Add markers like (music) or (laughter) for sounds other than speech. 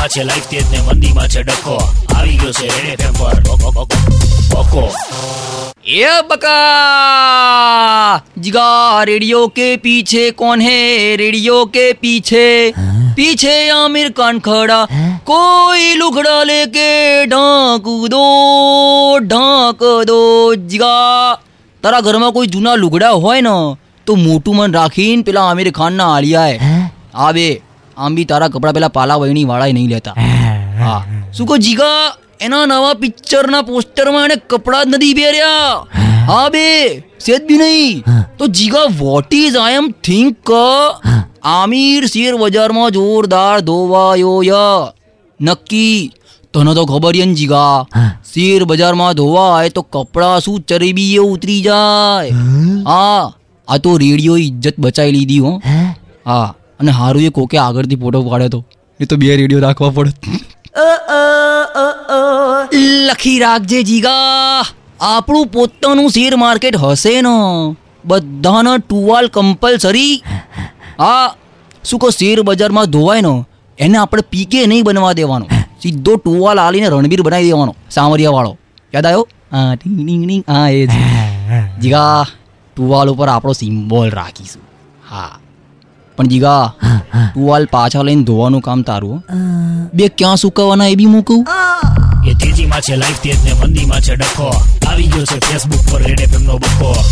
તેજીમાં છે લાઈફ તેજ ને મંદીમાં છે ડખો આવી ગયો છે રેડ એફએમ પર બકો ये बका जिगा रेडियो के पीछे कौन है रेडियो के पीछे पीछे आमिर खान खड़ा कोई लुगड़ा लेके ढांक दो ढांक दो जिगा તારા ઘરમાં કોઈ જૂના લુગડા હોય ને તો મોટું મન રાખીને પેલા આમિર ખાનના આલિયા હા બે આમ બી તારા કપડા પેલા પાલા વહીની વાળા નહીં લેતા. હા શું કહો જીગા એના નવા પિક્ચરના પોસ્ટરમાં એને કપડા જ નથી પહેર્યા. હા? બે સેજ બી નહીં. તો જીગા what is I am think Aamir share બજારમાં જોરદાર ધોવાયો ય. નક્કી. તને તો ખબર છે ને જીગા શેર બજારમાં ધોવાય તો કપડા શું ચરબી એ ઉતરી જાય. હા? આ તો રેડિયો ઇજ્જત બચાવી લીધી હો? હા. અને હારું એ કોકે આગળથી ફોટો પાડ્યો તો. એ તો બે રેડિયો રાખવા પડે. લખી રાખજે જીગા. આપણું પોતાનું શેર માર્કેટ હશે ને. બધાના ટુવાલ કમ્પલસરી હા શું કહો શેર બજારમાં ધોવાય ને? એને આપણે પીકે નહીં બનવા દેવાનો. સીધો ટુવાલ આલીને રણબીર બનાવી દેવાનો સામરિયા વાળો યાદ આવ્યો? હા ટીંગ ટીંગ ટીંગ. હા એ (laughs) જીગા ટુવાલ ઉપર આપણો સિમ્બોલ રાખીશું. હા. પણ જીગા ટુવાલ પાછા લઈને ધોવાનું કામ તારું બે ક્યાં સુકવવાના એ બી મૂકું એ તેજીમાં છે લાઈફ તેજ ને મંદીમાં છે ડખો. આવી ગયો છે ફેસબુક પર રેડ એફએમ નો Bad,